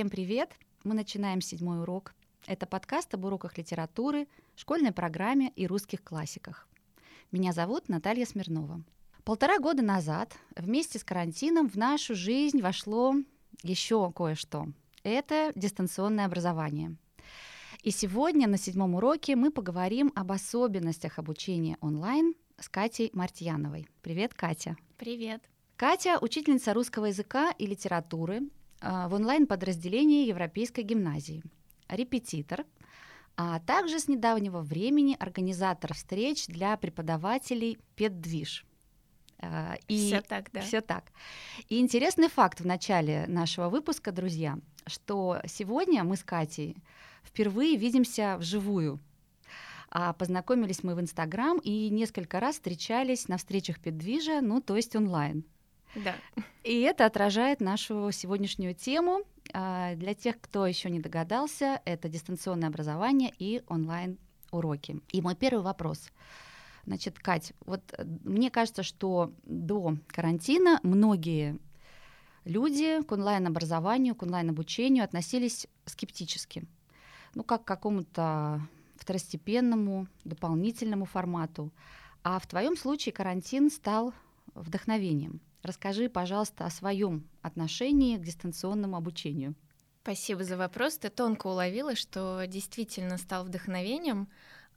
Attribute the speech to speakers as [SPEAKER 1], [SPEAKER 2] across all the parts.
[SPEAKER 1] Всем привет! Мы начинаем седьмой урок. Это подкаст об уроках литературы, школьной программе и русских классиках. Меня зовут Наталья Смирнова. Полтора года назад вместе с карантином в нашу жизнь вошло еще кое-что. Это дистанционное образование. И сегодня на седьмом уроке мы поговорим об особенностях обучения онлайн с Катей Мартьяновой. Привет, Катя.
[SPEAKER 2] Привет.
[SPEAKER 1] Катя – учительница русского языка и литературы в онлайн-подразделении Европейской гимназии, репетитор, а также с недавнего времени организатор встреч для преподавателей «Педдвиж».
[SPEAKER 2] А, и все так, да.
[SPEAKER 1] Все так. И интересный факт в начале нашего выпуска, друзья, что сегодня мы с Катей впервые видимся вживую. А познакомились мы в Инстаграм и несколько раз встречались на встречах Педвижа, ну, то есть онлайн.
[SPEAKER 2] Да.
[SPEAKER 1] И это отражает нашу сегодняшнюю тему. А, для тех, кто еще не догадался, это дистанционное образование и онлайн-уроки. И мой первый вопрос. Значит, Кать, вот э, мне кажется, что до карантина многие люди к онлайн-образованию, к онлайн-обучению относились скептически. Ну, как к какому-то второстепенному, дополнительному формату. А в твоем случае карантин стал вдохновением. Расскажи, пожалуйста, о своем отношении к дистанционному обучению.
[SPEAKER 2] Спасибо за вопрос. Ты тонко уловила, что действительно стал вдохновением.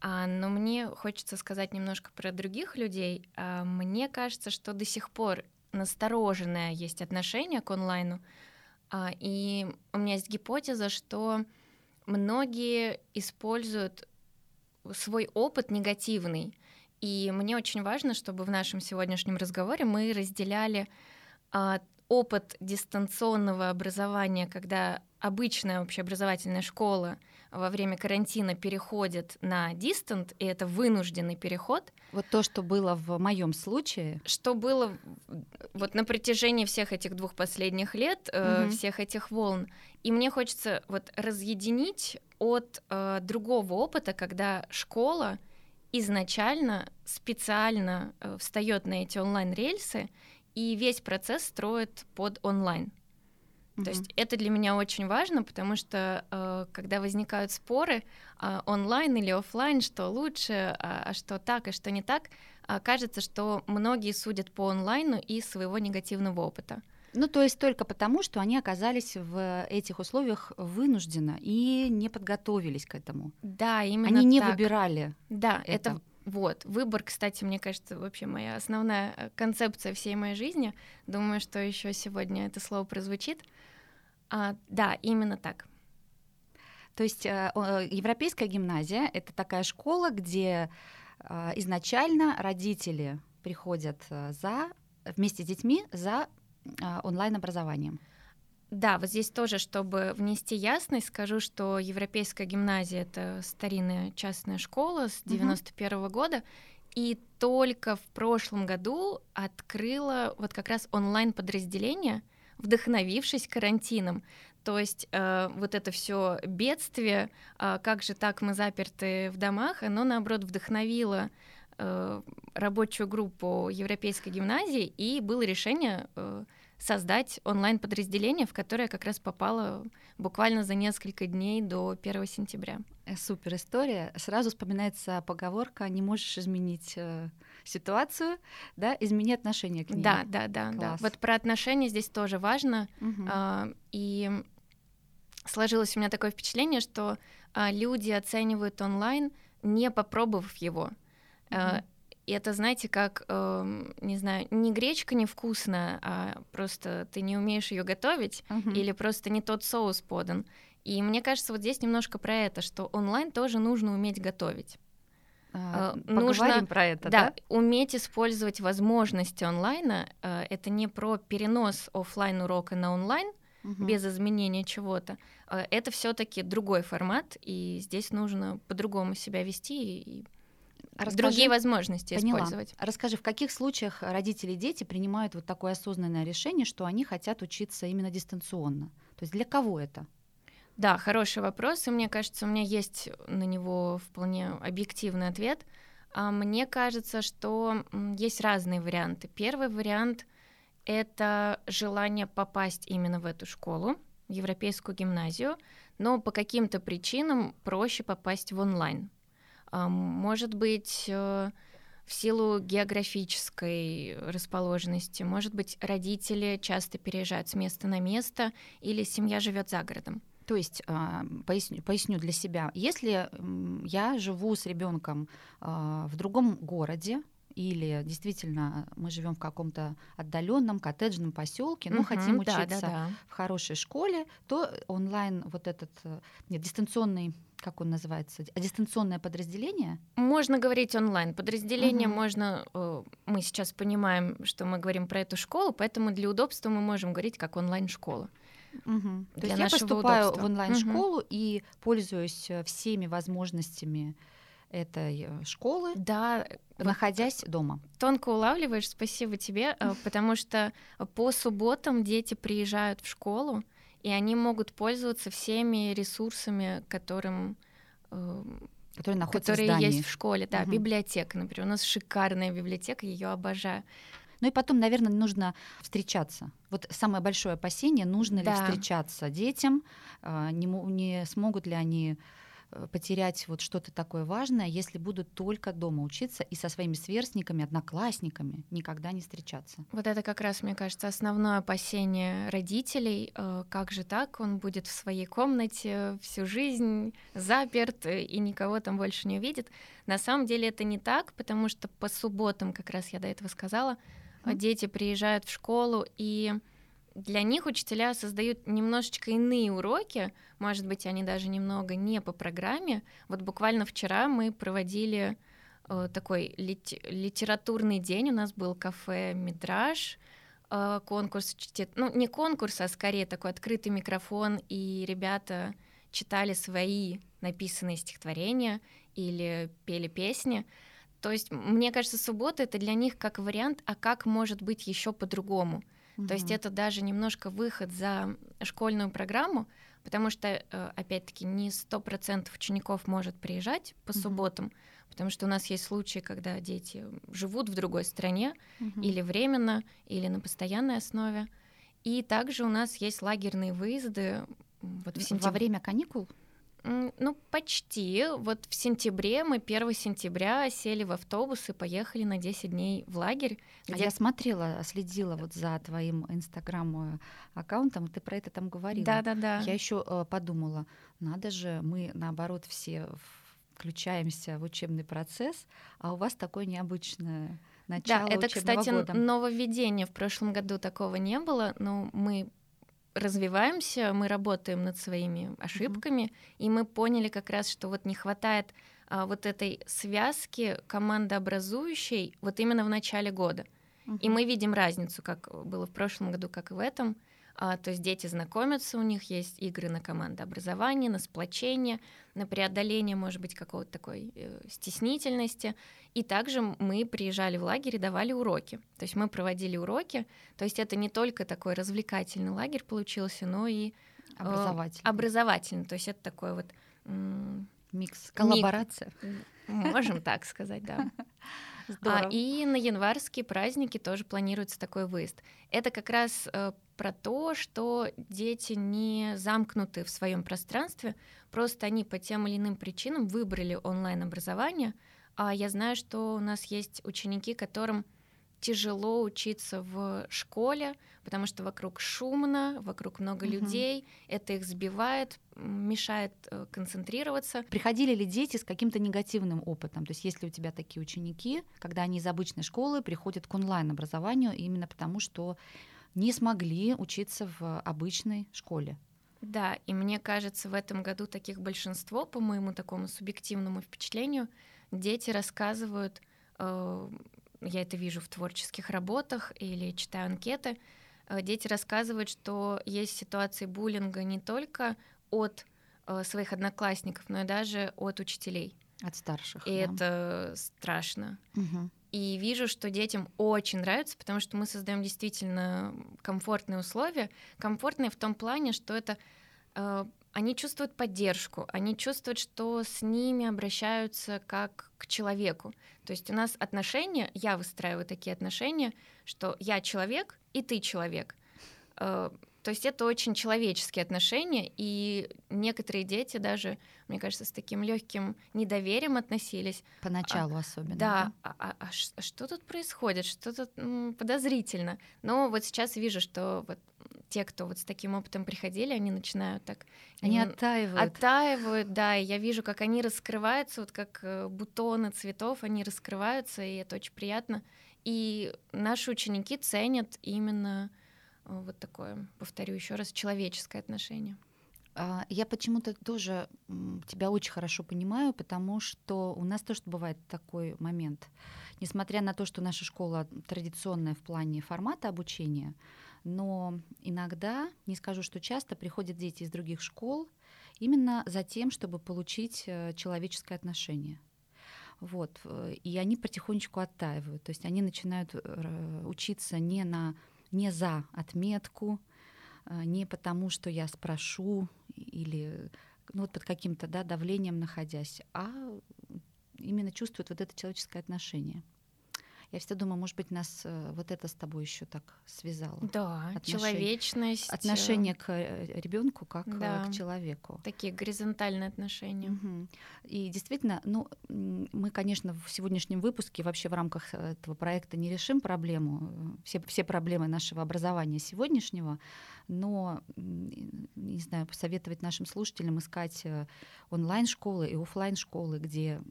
[SPEAKER 2] А, но мне хочется сказать немножко про других людей. А, мне кажется, что до сих пор настороженное есть отношение к онлайну. А, и у меня есть гипотеза, что многие используют свой опыт негативный и мне очень важно, чтобы в нашем сегодняшнем разговоре мы разделяли а, опыт дистанционного образования, когда обычная общеобразовательная школа во время карантина переходит на дистант, и это вынужденный переход.
[SPEAKER 1] Вот то, что было в моем случае.
[SPEAKER 2] Что было вот на протяжении всех этих двух последних лет, угу. э, всех этих волн. И мне хочется вот разъединить от э, другого опыта, когда школа изначально специально э, встает на эти онлайн-рельсы и весь процесс строит под онлайн. Mm-hmm. То есть это для меня очень важно, потому что э, когда возникают споры э, онлайн или офлайн, что лучше, а, а что так и что не так, э, кажется, что многие судят по онлайну и своего негативного опыта.
[SPEAKER 1] Ну, то есть только потому, что они оказались в этих условиях вынужденно и не подготовились к этому.
[SPEAKER 2] Да, именно
[SPEAKER 1] Они не
[SPEAKER 2] так.
[SPEAKER 1] выбирали.
[SPEAKER 2] Да, это. это вот выбор, кстати, мне кажется, вообще моя основная э, концепция всей моей жизни. Думаю, что еще сегодня это слово прозвучит. А, да, именно так.
[SPEAKER 1] То есть э, европейская гимназия это такая школа, где э, изначально родители приходят за вместе с детьми за онлайн-образованием.
[SPEAKER 2] Да, вот здесь тоже, чтобы внести ясность, скажу, что Европейская гимназия — это старинная частная школа с 91 -го года, и только в прошлом году открыла вот как раз онлайн-подразделение, вдохновившись карантином. То есть э, вот это все бедствие, э, как же так мы заперты в домах, оно наоборот вдохновило рабочую группу Европейской гимназии, и было решение э, создать онлайн-подразделение, в которое как раз попало буквально за несколько дней до 1 сентября.
[SPEAKER 1] Э, супер история. Сразу вспоминается поговорка «не можешь изменить э, ситуацию, да, измени отношение к ней».
[SPEAKER 2] Да, да, да, да. Вот про отношения здесь тоже важно. Угу. Э, и сложилось у меня такое впечатление, что э, люди оценивают онлайн, не попробовав его. Mm-hmm. И это, знаете, как, э, не знаю, не гречка невкусная, а просто ты не умеешь ее готовить, uh-huh. или просто не тот соус подан. И мне кажется, вот здесь немножко про это, что онлайн тоже нужно уметь готовить.
[SPEAKER 1] А, э, нужно про это, да, да?
[SPEAKER 2] уметь использовать возможности онлайна. Э, это не про перенос офлайн урока на онлайн угу. без изменения чего-то. Это все-таки другой формат, и здесь нужно по-другому себя вести и Расскажи, другие возможности поняла. использовать.
[SPEAKER 1] Расскажи, в каких случаях родители и дети принимают вот такое осознанное решение, что они хотят учиться именно дистанционно? То есть для кого это?
[SPEAKER 2] Да, хороший вопрос, и мне кажется, у меня есть на него вполне объективный ответ. А мне кажется, что есть разные варианты. Первый вариант — это желание попасть именно в эту школу, в европейскую гимназию, но по каким-то причинам проще попасть в онлайн. А, может быть, э, в силу географической расположенности, может быть, родители часто переезжают с места на место или семья живет за городом.
[SPEAKER 1] То есть, а, поясню, поясню для себя, если я живу с ребенком а, в другом городе, или действительно мы живем в каком-то отдаленном коттеджном поселке, но угу, хотим учиться да, да, да. в хорошей школе, то онлайн вот этот э, нет, дистанционный как он называется, дистанционное подразделение?
[SPEAKER 2] Можно говорить онлайн. Подразделение угу. можно. Э, мы сейчас понимаем, что мы говорим про эту школу, поэтому для удобства мы можем говорить как онлайн-школа.
[SPEAKER 1] Угу. То есть я поступаю удобства. в онлайн-школу угу. и пользуюсь э, всеми возможностями этой э, школы, да, находясь дома.
[SPEAKER 2] Тонко улавливаешь, спасибо тебе, э, потому что по субботам дети приезжают в школу, и они могут пользоваться всеми ресурсами, которым
[SPEAKER 1] э, которые находятся
[SPEAKER 2] которые в здании. есть в школе, да, угу. библиотека, например, у нас шикарная библиотека, ее обожаю.
[SPEAKER 1] Ну и потом, наверное, нужно встречаться. Вот самое большое опасение, нужно да. ли встречаться детям, не, не смогут ли они потерять вот что-то такое важное, если будут только дома учиться и со своими сверстниками, одноклассниками никогда не встречаться.
[SPEAKER 2] Вот это как раз, мне кажется, основное опасение родителей. Э, как же так? Он будет в своей комнате всю жизнь заперт и никого там больше не увидит. На самом деле это не так, потому что по субботам, как раз я до этого сказала, mm-hmm. дети приезжают в школу и для них учителя создают немножечко иные уроки, может быть, они даже немного не по программе. Вот буквально вчера мы проводили э, такой лит- литературный день, у нас был кафе «Мидраж», э, конкурс, ну не конкурс, а скорее такой открытый микрофон, и ребята читали свои написанные стихотворения или пели песни. То есть, мне кажется, суббота это для них как вариант, а как может быть еще по-другому. Угу. То есть это даже немножко выход за школьную программу, потому что, э, опять-таки, не сто процентов учеников может приезжать по угу. субботам, потому что у нас есть случаи, когда дети живут в другой стране угу. или временно, или на постоянной основе. И также у нас есть лагерные выезды
[SPEAKER 1] вот в сентябре. Во время каникул?
[SPEAKER 2] Ну, почти. Вот в сентябре мы 1 сентября сели в автобус и поехали на 10 дней в лагерь.
[SPEAKER 1] Где... А я смотрела, следила вот за твоим инстаграм-аккаунтом, ты про это там говорила.
[SPEAKER 2] Да-да-да.
[SPEAKER 1] Я еще э, подумала, надо же, мы наоборот все включаемся в учебный процесс, а у вас такое необычное начало
[SPEAKER 2] Да, это, кстати,
[SPEAKER 1] года.
[SPEAKER 2] нововведение. В прошлом году такого не было, но мы развиваемся, мы работаем над своими ошибками, mm-hmm. и мы поняли как раз, что вот не хватает а, вот этой связки командообразующей вот именно в начале года. Mm-hmm. И мы видим разницу, как было в прошлом году, как и в этом. А, то есть дети знакомятся, у них есть игры на командообразование, на сплочение, на преодоление, может быть, какого-то такой э, стеснительности. И также мы приезжали в лагерь и давали уроки. То есть мы проводили уроки. То есть это не только такой развлекательный лагерь получился, но и
[SPEAKER 1] образовательный.
[SPEAKER 2] Э, образовательный. То есть это такой вот
[SPEAKER 1] микс, коллаборация.
[SPEAKER 2] Можем так сказать, да. А, и на январские праздники тоже планируется такой выезд. Это как раз э, про то, что дети не замкнуты в своем пространстве, просто они по тем или иным причинам выбрали онлайн-образование. А я знаю, что у нас есть ученики, которым тяжело учиться в школе, потому что вокруг шумно, вокруг много угу. людей, это их сбивает, мешает э, концентрироваться.
[SPEAKER 1] Приходили ли дети с каким-то негативным опытом? То есть если у тебя такие ученики, когда они из обычной школы приходят к онлайн-образованию именно потому, что не смогли учиться в обычной школе?
[SPEAKER 2] Да, и мне кажется, в этом году таких большинство, по моему такому субъективному впечатлению, дети рассказывают э, я это вижу в творческих работах или читаю анкеты, э, дети рассказывают, что есть ситуации буллинга не только от э, своих одноклассников, но и даже от учителей.
[SPEAKER 1] От старших.
[SPEAKER 2] И да. это страшно. Угу. И вижу, что детям очень нравится, потому что мы создаем действительно комфортные условия. Комфортные в том плане, что это э, они чувствуют поддержку, они чувствуют, что с ними обращаются как к человеку. То есть у нас отношения, я выстраиваю такие отношения, что я человек и ты человек. Э, То есть это очень человеческие отношения, и некоторые дети даже, мне кажется, с таким легким недоверием относились.
[SPEAKER 1] Поначалу а, особенно.
[SPEAKER 2] Да, да? А, а, а что тут происходит? Что тут м, подозрительно? Но вот сейчас вижу, что вот те, кто вот с таким опытом приходили, они начинают так...
[SPEAKER 1] Они оттаивают.
[SPEAKER 2] Оттаивают, да, и я вижу, как они раскрываются, вот как э, бутоны цветов, они раскрываются, и это очень приятно. И наши ученики ценят именно Э, вот такое, повторю еще раз, человеческое отношение.
[SPEAKER 1] А, я почему-то тоже тебя очень хорошо понимаю, потому что у нас тоже бывает такой момент. Несмотря на то, что наша школа традиционная в плане формата обучения, но иногда, не скажу, что часто, приходят дети из других школ именно за тем, чтобы получить э, человеческое отношение. Вот. Э, и они потихонечку оттаивают. То есть они начинают учиться не на не за отметку, э, не потому, что я спрошу или ну, вот под каким-то да, давлением находясь, а именно чувствуют вот это человеческое отношение. Я всегда думаю, может быть, нас э, вот это с тобой еще так связало.
[SPEAKER 2] Да, Отношение, человечность.
[SPEAKER 1] Отношение к э, ребенку как да, к человеку.
[SPEAKER 2] Такие горизонтальные отношения.
[SPEAKER 1] Угу. И действительно, ну, мы, конечно, в сегодняшнем выпуске вообще в рамках этого проекта не решим проблему, все, все проблемы нашего образования сегодняшнего, но, не знаю, посоветовать нашим слушателям искать онлайн-школы и офлайн школы где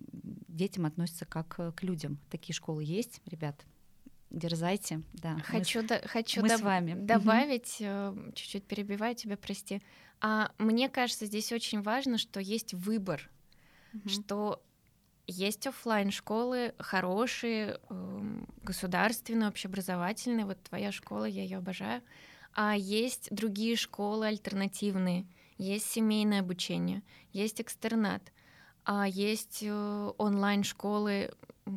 [SPEAKER 1] детям относятся как к людям. Такие школы есть, ребят. Дерзайте, да.
[SPEAKER 2] Хочу,
[SPEAKER 1] мы,
[SPEAKER 2] да, хочу
[SPEAKER 1] мы доб- с вами.
[SPEAKER 2] добавить, угу. чуть-чуть перебиваю тебя, прости. А мне кажется, здесь очень важно, что есть выбор, угу. что есть офлайн школы хорошие, э, государственные, общеобразовательные. Вот твоя школа, я ее обожаю. А есть другие школы альтернативные. Есть семейное обучение, есть экстернат, а есть э, онлайн школы,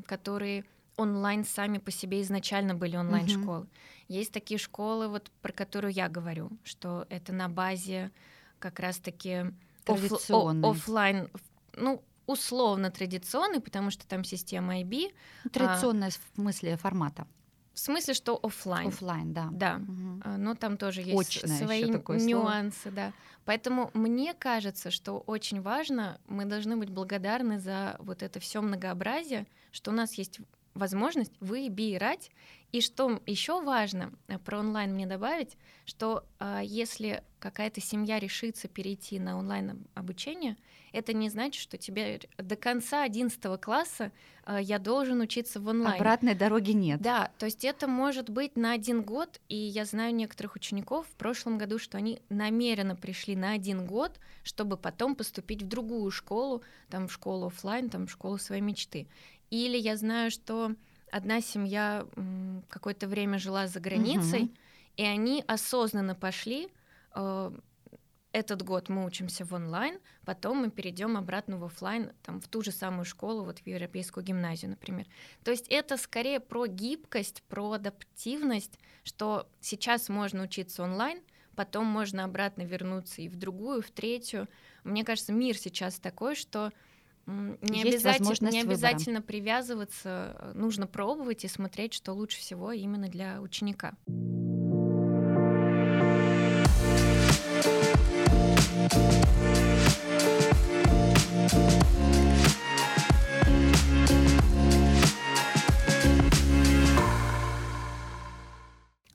[SPEAKER 2] которые онлайн сами по себе изначально были онлайн-школы. Угу. Есть такие школы, вот про которые я говорю, что это на базе как раз-таки
[SPEAKER 1] оф-
[SPEAKER 2] офлайн, ну условно традиционный, потому что там система IB.
[SPEAKER 1] Традиционная а, в смысле формата.
[SPEAKER 2] В смысле, что офлайн.
[SPEAKER 1] Офлайн, да.
[SPEAKER 2] Да. Угу. Но там тоже есть Очное свои нюансы, слово. да. Поэтому мне кажется, что очень важно, мы должны быть благодарны за вот это все многообразие, что у нас есть возможность выбирать. И что еще важно э, про онлайн мне добавить, что э, если какая-то семья решится перейти на онлайн обучение, это не значит, что тебе до конца 11 класса э, я должен учиться в онлайн.
[SPEAKER 1] Обратной дороги нет.
[SPEAKER 2] Да, то есть это может быть на один год, и я знаю некоторых учеников в прошлом году, что они намеренно пришли на один год, чтобы потом поступить в другую школу, там в школу офлайн, там в школу своей мечты. Или я знаю, что одна семья какое-то время жила за границей, угу. и они осознанно пошли. Э, этот год мы учимся в онлайн, потом мы перейдем обратно в офлайн, там, в ту же самую школу, вот в европейскую гимназию, например. То есть это скорее про гибкость, про адаптивность, что сейчас можно учиться онлайн, потом можно обратно вернуться и в другую, в третью. Мне кажется, мир сейчас такой, что не Есть обязательно, не обязательно привязываться, э, нужно пробовать и смотреть, что лучше всего именно для ученика.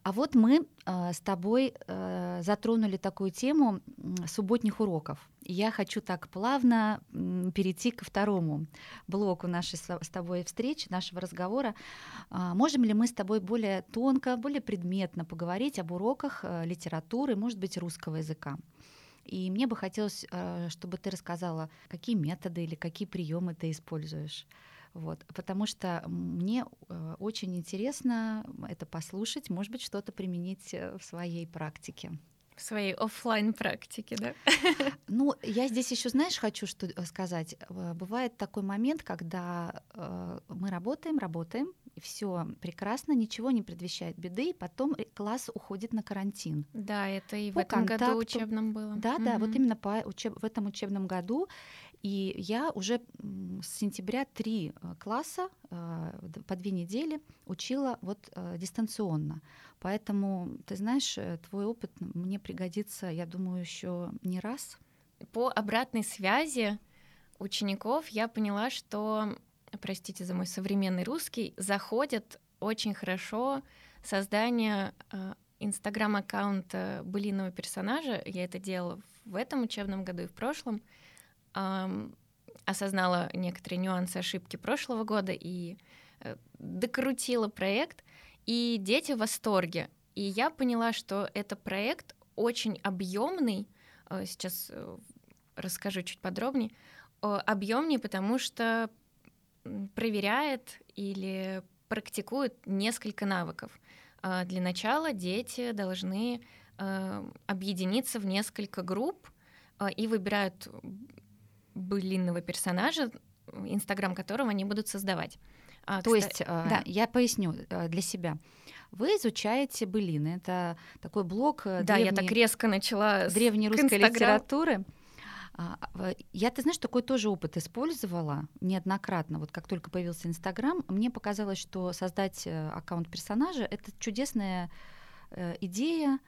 [SPEAKER 1] А вот мы э, с тобой э, затронули такую тему субботних уроков. я хочу так плавно э, перейти ко второму блоку нашей с тобой встречи, нашего разговора. Э, можем ли мы с тобой более тонко, более предметно поговорить об уроках э, литературы, может быть, русского языка? И мне бы хотелось, э, чтобы ты рассказала, какие методы или какие приемы ты используешь. Вот, потому что мне э, очень интересно это послушать, может быть, что-то применить э, в своей практике.
[SPEAKER 2] В своей офлайн практике, да?
[SPEAKER 1] Ну, я здесь еще, знаешь, хочу что э, сказать. Бывает такой момент, когда мы работаем, работаем, и все прекрасно, ничего не предвещает беды, и потом класс уходит на карантин.
[SPEAKER 2] Да, это и по в этом контакту. году учебном было.
[SPEAKER 1] Да, угу. да, вот именно по учеб... в этом учебном году И я уже с сентября три э, класса по две недели учила вот дистанционно. Поэтому, ты знаешь, твой опыт мне пригодится, я думаю, еще не раз.
[SPEAKER 2] По обратной связи учеников я поняла, что, простите за мой современный русский, заходят очень хорошо создание инстаграм-аккаунта былиного персонажа. Я это делала в этом учебном году и в прошлом. Осознала некоторые нюансы, ошибки прошлого года и э, докрутила проект. И дети в восторге. И я поняла, что это проект очень объемный. Э, сейчас э, расскажу чуть подробнее. Объемнее, потому что проверяет или практикует несколько навыков. А, для начала дети должны объединиться в несколько групп и выбирают былинного персонажа, инстаграм которого они будут создавать.
[SPEAKER 1] То есть, да. я поясню для себя. Вы изучаете былины. Это такой блок
[SPEAKER 2] да, древней, я так резко начала
[SPEAKER 1] древней русской литературы. А, я, ты знаешь, такой тоже опыт использовала неоднократно. Вот как только появился Инстаграм, мне показалось, что создать э, аккаунт персонажа — это чудесная э, идея,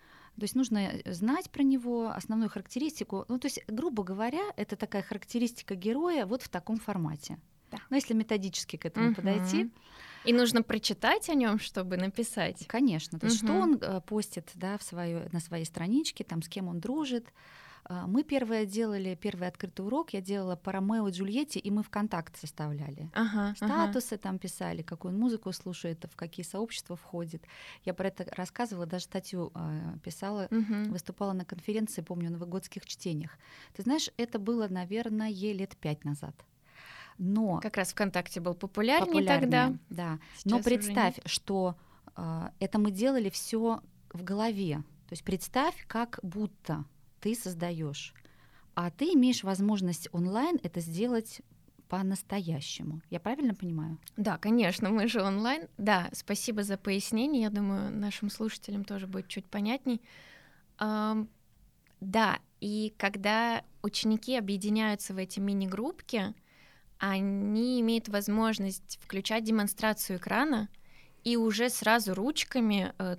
[SPEAKER 1] то есть нужно э, знать про него, основную характеристику. Ну, то есть, грубо говоря, это такая характеристика героя вот в таком формате. Да. Но если методически к этому угу. подойти.
[SPEAKER 2] И нужно прочитать о нем, чтобы написать.
[SPEAKER 1] Конечно. То есть, угу. что он постит да, в свою, на своей страничке, там, с кем он дружит, мы первое делали, первый открытый урок я делала по Ромео и Джульетте, и мы ВКонтакте составляли. Ага, Статусы ага. там писали, какую музыку слушает, в какие сообщества входит. Я про это рассказывала, даже статью э, писала, угу. выступала на конференции, помню, на новогодских чтениях. Ты знаешь, это было, наверное, лет пять назад.
[SPEAKER 2] Но как раз ВКонтакте был популярнее, тогда.
[SPEAKER 1] Да. Сейчас Но представь, что э, это мы делали все в голове. То есть представь, как будто ты создаешь. А ты имеешь возможность онлайн это сделать по-настоящему. Я правильно понимаю?
[SPEAKER 2] Да, конечно, мы же онлайн. Да, спасибо за пояснение. Я думаю, нашим слушателям тоже будет чуть понятней. Эм, да, и когда ученики объединяются в эти мини-группки, они имеют возможность включать демонстрацию экрана и уже сразу ручками э,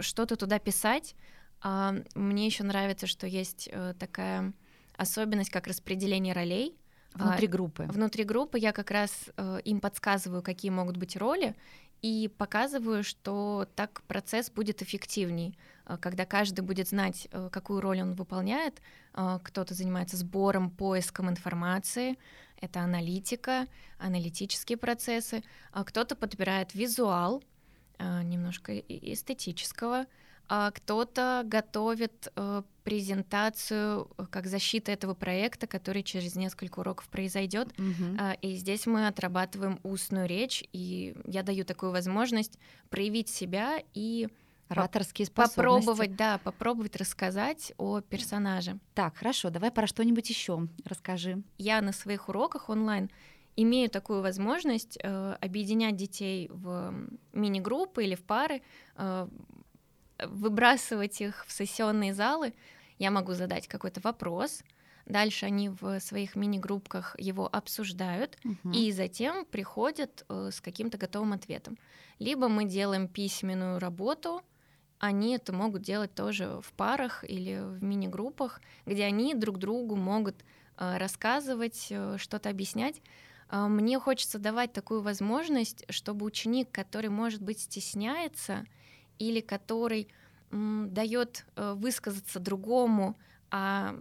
[SPEAKER 2] что-то туда писать, мне еще нравится, что есть э, такая особенность, как распределение ролей.
[SPEAKER 1] Внутри группы.
[SPEAKER 2] Внутри группы я как раз э, им подсказываю, какие могут быть роли, и показываю, что так процесс будет эффективней, э, когда каждый будет знать, какую роль он выполняет. Кто-то занимается сбором, поиском информации, это аналитика, аналитические процессы, а кто-то подбирает визуал, немножко эстетического, а кто-то готовит э, презентацию э, как защита этого проекта, который через несколько уроков произойдет. Угу. Э, и здесь мы отрабатываем устную речь, и я даю такую возможность проявить себя и
[SPEAKER 1] ораторские
[SPEAKER 2] способности. Попробовать, да, попробовать рассказать о персонаже.
[SPEAKER 1] Так, хорошо, давай про что-нибудь еще расскажи.
[SPEAKER 2] Я на своих уроках онлайн имею такую возможность э, объединять детей в мини-группы или в пары, э, выбрасывать их в сессионные залы, я могу задать какой-то вопрос, дальше они в своих мини-группках его обсуждают угу. и затем приходят э, с каким-то готовым ответом. Либо мы делаем письменную работу, они это могут делать тоже в парах или в мини-группах, где они друг другу могут э, рассказывать, э, что-то объяснять. Э, мне хочется давать такую возможность, чтобы ученик, который, может быть, стесняется, или который дает э, высказаться другому, а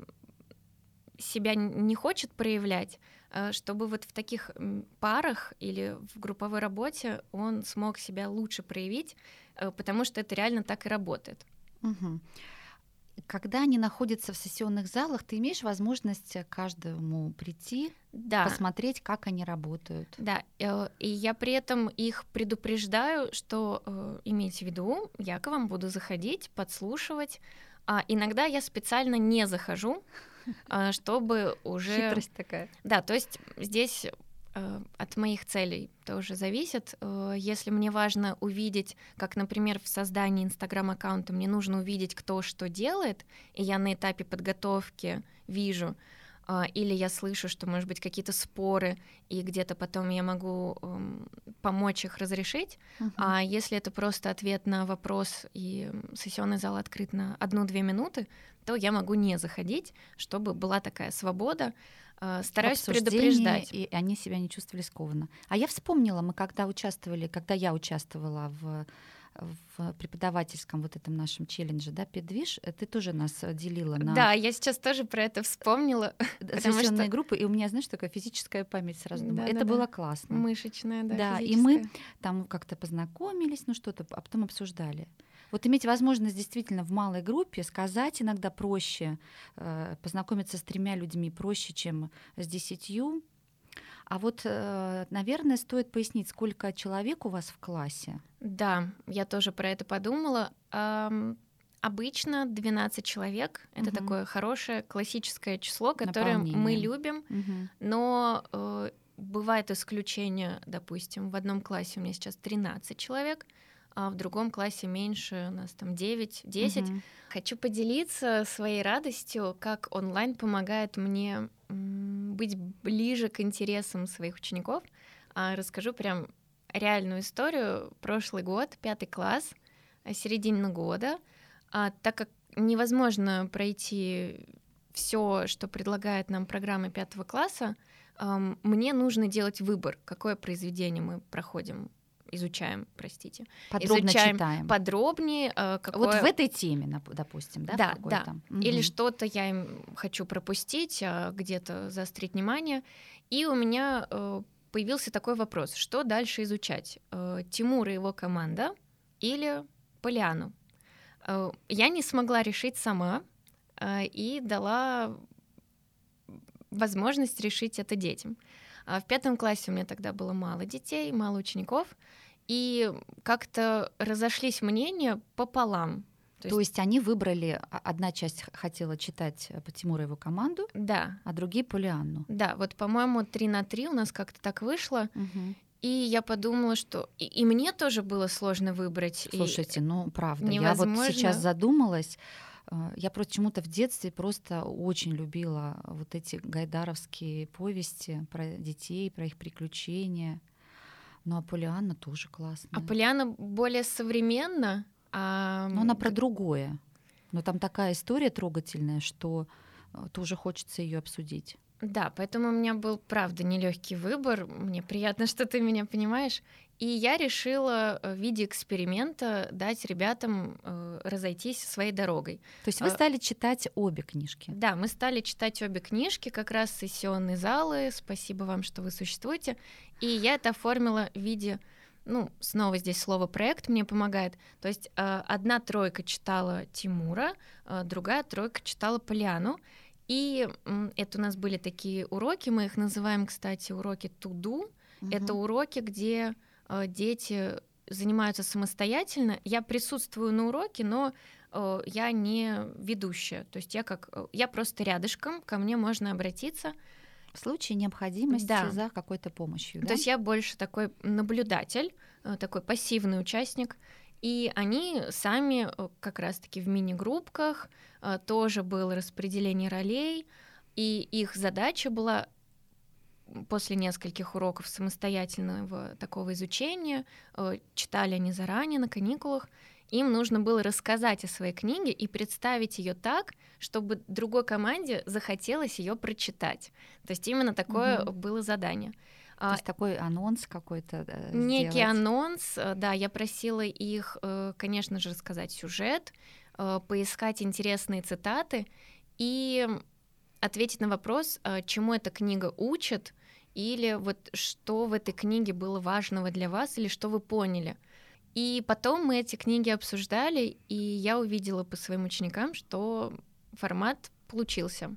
[SPEAKER 2] себя не хочет проявлять, э, чтобы вот в таких парах или в групповой работе он смог себя лучше проявить, э, потому что это реально так и работает.
[SPEAKER 1] Угу когда они находятся в сессионных залах, ты имеешь возможность каждому прийти, да. посмотреть, как они работают.
[SPEAKER 2] Да, э, и я при этом их предупреждаю, что э, имейте в виду, я к вам буду заходить, подслушивать. А иногда я специально не захожу, чтобы уже...
[SPEAKER 1] Хитрость такая.
[SPEAKER 2] Да, то есть здесь Э, от моих целей тоже зависит. Э, если мне важно увидеть, как, например, в создании Инстаграм-аккаунта мне нужно увидеть, кто что делает, и я на этапе подготовки вижу, или я слышу, что, может быть, какие-то споры, и где-то потом я могу эм, помочь их разрешить. Uh-huh. А если это просто ответ на вопрос, и сессионный зал открыт на одну-две минуты, то я могу не заходить, чтобы была такая свобода. А, стараюсь предупреждать.
[SPEAKER 1] И они себя не чувствовали скованно. А я вспомнила, мы когда участвовали, когда я участвовала в в преподавательском вот этом нашем челлендже, да, Педвиж, э, ты тоже нас э, делила на...
[SPEAKER 2] Да, я сейчас тоже про это вспомнила.
[SPEAKER 1] Сессионные что... группы, и у меня, знаешь, такая физическая память сразу. Да, это да, было да. классно.
[SPEAKER 2] Мышечная, да,
[SPEAKER 1] Да, и мы там как-то познакомились, ну что-то, а потом обсуждали. Вот иметь возможность действительно в малой группе сказать иногда проще, э, познакомиться с тремя людьми проще, чем с десятью, а вот, э, наверное, стоит пояснить, сколько человек у вас в классе?
[SPEAKER 2] Да, я тоже про это подумала. Обычно 12 человек это угу. такое хорошее классическое число, которое Наполнение. мы любим, угу. но э, бывает исключение, допустим, в одном классе у меня сейчас 13 человек, а в другом классе меньше, у нас там 9-10. Угу. Хочу поделиться своей радостью, как онлайн помогает мне быть ближе к интересам своих учеников. А, расскажу прям реальную историю. Прошлый год, пятый класс, э, середина года, а, так как невозможно пройти все, что предлагает нам программа пятого класса, мне нужно делать выбор, какое произведение мы проходим изучаем, простите.
[SPEAKER 1] Подробно
[SPEAKER 2] изучаем
[SPEAKER 1] читаем.
[SPEAKER 2] Подробнее.
[SPEAKER 1] Э, какое... Вот в этой теме, допустим, да?
[SPEAKER 2] Да, да. Угу. Или что-то я им хочу пропустить, а где-то заострить внимание. И у меня э, появился такой вопрос, что дальше изучать? Э, Тимур и его команда или Полиану? Э, я не смогла решить сама э, и дала возможность решить это детям. А в пятом классе у меня тогда было мало детей, мало учеников, и как-то разошлись мнения пополам.
[SPEAKER 1] То, То есть... есть они выбрали, а, одна часть хотела читать по Тимуру его команду,
[SPEAKER 2] да.
[SPEAKER 1] а другие Полианну.
[SPEAKER 2] Да, вот, по-моему, 3 на 3 у нас как-то так вышло. Угу. И я подумала, что и, и мне тоже было сложно выбрать.
[SPEAKER 1] Слушайте,
[SPEAKER 2] и
[SPEAKER 1] ну правда, невозможно... я вот сейчас задумалась. Э, я почему-то в детстве просто очень любила вот эти гайдаровские повести про детей, про их приключения. Ну, а Полианна тоже классная.
[SPEAKER 2] А Полианна более современна. А...
[SPEAKER 1] Но она про другое. Но там такая история трогательная, что э, тоже хочется ее обсудить.
[SPEAKER 2] Да, поэтому у меня был, правда, нелегкий выбор. Мне приятно, что ты меня понимаешь. И я решила э, в виде эксперимента дать ребятам э, разойтись своей дорогой.
[SPEAKER 1] То есть вы э, стали читать обе книжки?
[SPEAKER 2] Да, мы стали читать обе книжки, как раз сессионные залы. Спасибо вам, что вы существуете. И я это оформила в виде ну, снова здесь слово проект мне помогает. То есть э, одна тройка читала Тимура, э, другая тройка читала Поляну. И это у нас были такие уроки, мы их называем, кстати, уроки туду. Угу. Это уроки, где э, дети занимаются самостоятельно. Я присутствую на уроке, но э, я не ведущая. То есть я как э, я просто рядышком, ко мне можно обратиться
[SPEAKER 1] в случае необходимости да. за какой-то помощью.
[SPEAKER 2] Да? То есть я больше такой наблюдатель, такой пассивный участник. И они сами э, как раз-таки в мини-группках э, тоже было распределение ролей, и их задача была после нескольких уроков самостоятельного такого изучения, читали они заранее на каникулах, им нужно было рассказать о своей книге и представить ее так, чтобы другой команде захотелось ее прочитать. То есть именно такое угу. было задание.
[SPEAKER 1] То есть такой анонс какой-то.
[SPEAKER 2] Э, некий сделать. анонс, э, да, я просила их, э, конечно же, рассказать сюжет, поискать интересные цитаты и ответить на вопрос, чему эта книга учит, или вот что в этой книге было важного для вас, или что вы поняли. И потом мы эти книги обсуждали, и я увидела по своим ученикам, что формат получился.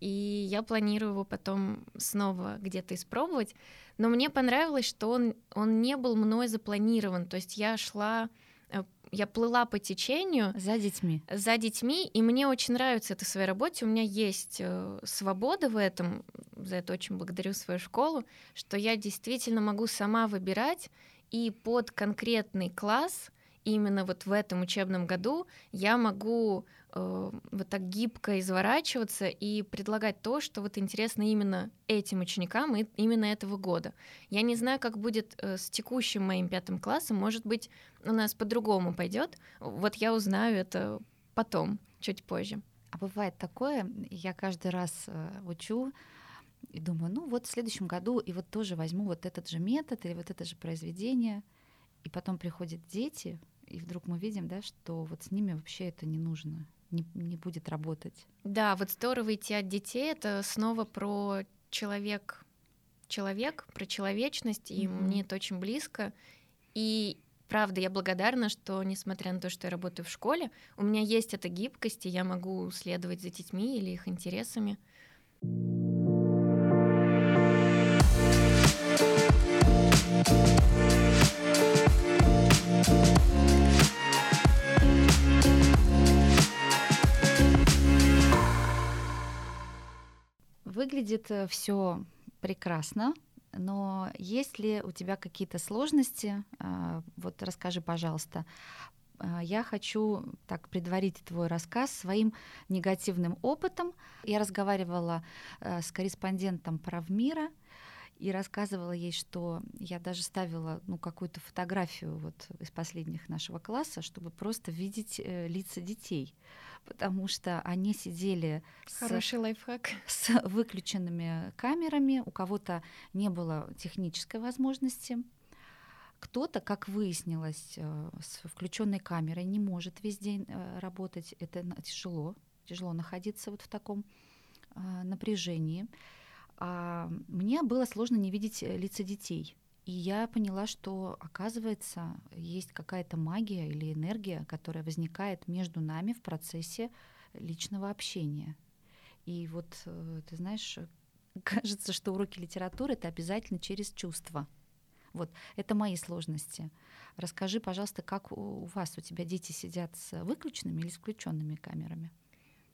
[SPEAKER 2] И я планирую его потом снова где-то испробовать. Но мне понравилось, что он, он не был мной запланирован. То есть я шла, э, я плыла по течению.
[SPEAKER 1] За детьми.
[SPEAKER 2] За детьми. И мне очень нравится это в своей работе. У меня есть э, свобода в этом. За это очень благодарю свою школу, что я действительно могу сама выбирать и под конкретный класс именно вот в этом учебном году я могу э, вот так гибко изворачиваться и предлагать то, что вот интересно именно этим ученикам и именно этого года. Я не знаю, как будет э, с текущим моим пятым классом, может быть, у нас по-другому пойдет. Вот я узнаю это потом, чуть позже.
[SPEAKER 1] А бывает такое, я каждый раз э, учу и думаю, ну вот в следующем году и вот тоже возьму вот этот же метод или вот это же произведение, и потом приходят дети, и вдруг мы видим, да, что вот с ними вообще это не нужно, не, не будет работать.
[SPEAKER 2] Да, вот здорово идти от детей, это снова про человек, человек, про человечность, и mm-hmm. мне это очень близко. И правда, я благодарна, что, несмотря на то, что я работаю в школе, у меня есть эта гибкость, и я могу следовать за детьми или их интересами.
[SPEAKER 1] Выглядит э, все прекрасно, но есть ли у тебя какие-то сложности? А, вот расскажи, пожалуйста. А, я хочу так предварить твой рассказ своим негативным опытом. Я разговаривала э, с корреспондентом Правмира, и рассказывала ей, что я даже ставила ну, какую-то фотографию вот из последних нашего класса, чтобы просто видеть э, лица детей, потому что они сидели
[SPEAKER 2] Хороший с, лайфхак.
[SPEAKER 1] с выключенными камерами, у кого-то не было технической возможности. Кто-то, как выяснилось, э, с включенной камерой не может весь день э, работать. Это тяжело, тяжело находиться вот в таком э, напряжении а мне было сложно не видеть э, лица детей. И я поняла, что, оказывается, есть какая-то магия или энергия, которая возникает между нами в процессе личного общения. И вот, э, ты знаешь, кажется, что уроки литературы это обязательно через чувства. Вот, это мои сложности. Расскажи, пожалуйста, как у вас, у тебя дети сидят с выключенными или с включенными камерами?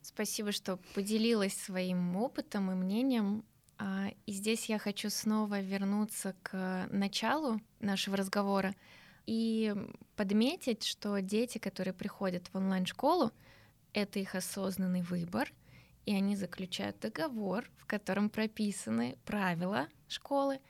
[SPEAKER 2] Спасибо, что поделилась своим опытом и мнением. А, и здесь я хочу снова вернуться к началу нашего разговора и подметить, что дети, которые приходят в онлайн-школу, это их осознанный выбор, и они заключают договор, в котором прописаны правила школы.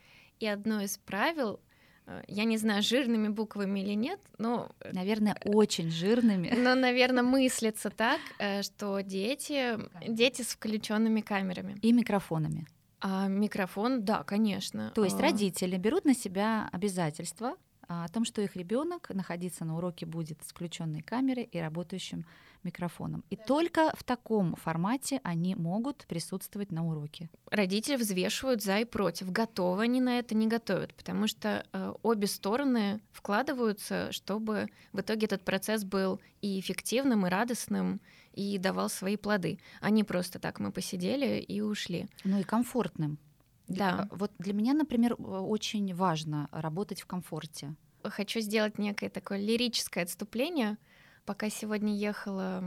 [SPEAKER 2] И одно из правил э, я не знаю, жирными буквами или нет, но...
[SPEAKER 1] Наверное, очень жирными.
[SPEAKER 2] Но, наверное, мыслится так, э, что дети, дети с включенными камерами.
[SPEAKER 1] И микрофонами.
[SPEAKER 2] А микрофон, да, конечно.
[SPEAKER 1] То есть а... родители берут на себя обязательства а, о том, что их ребенок находиться на уроке будет с включенной камерой и работающим микрофоном. И только в таком формате они могут присутствовать на уроке.
[SPEAKER 2] Родители взвешивают за и против, готовы они на это, не готовят, потому что э, обе стороны вкладываются, чтобы в итоге этот процесс был и эффективным, и радостным, и давал свои плоды. Не просто так мы посидели и ушли.
[SPEAKER 1] Ну и комфортным.
[SPEAKER 2] Да.
[SPEAKER 1] Вот для меня, например, очень важно работать в комфорте.
[SPEAKER 2] Хочу сделать некое такое лирическое отступление. Пока сегодня ехала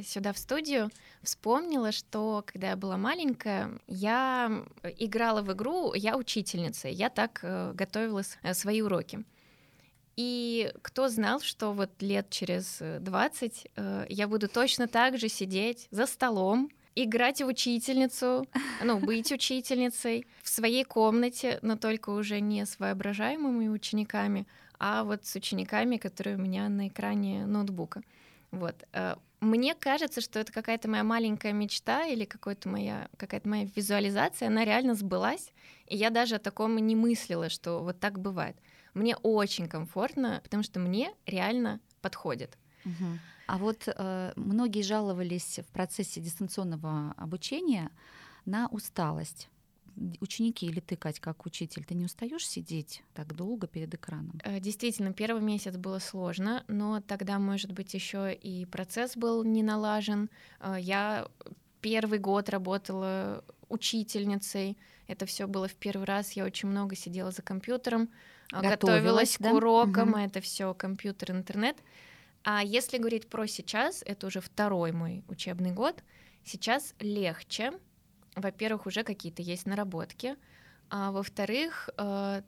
[SPEAKER 2] сюда в студию, вспомнила, что когда я была маленькая, я играла в игру, я учительница, я так э, готовила э, свои уроки. И кто знал, что вот лет через 20 э, я буду точно так же сидеть за столом, играть в учительницу, ну, быть учительницей в своей комнате, но только уже не с воображаемыми учениками, а вот с учениками, которые у меня на экране ноутбука. Вот. Э, мне кажется, что это какая-то моя маленькая мечта или какая-то моя, какая-то моя визуализация, она реально сбылась, и я даже о таком не мыслила, что вот так бывает. Мне очень комфортно, потому что мне реально подходит.
[SPEAKER 1] Угу. А вот э, многие жаловались в процессе дистанционного обучения на усталость. Ученики или ты, Кать, как учитель, ты не устаешь сидеть так долго перед экраном?
[SPEAKER 2] Э, действительно, первый месяц было сложно, но тогда, может быть, еще и процесс был не налажен. Э, я первый год работала учительницей. Это все было в первый раз. Я очень много сидела за компьютером, готовилась, готовилась да? к урокам. Угу. Это все компьютер, интернет. А если говорить про сейчас, это уже второй мой учебный год. Сейчас легче. Во-первых, уже какие-то есть наработки. А во-вторых, э,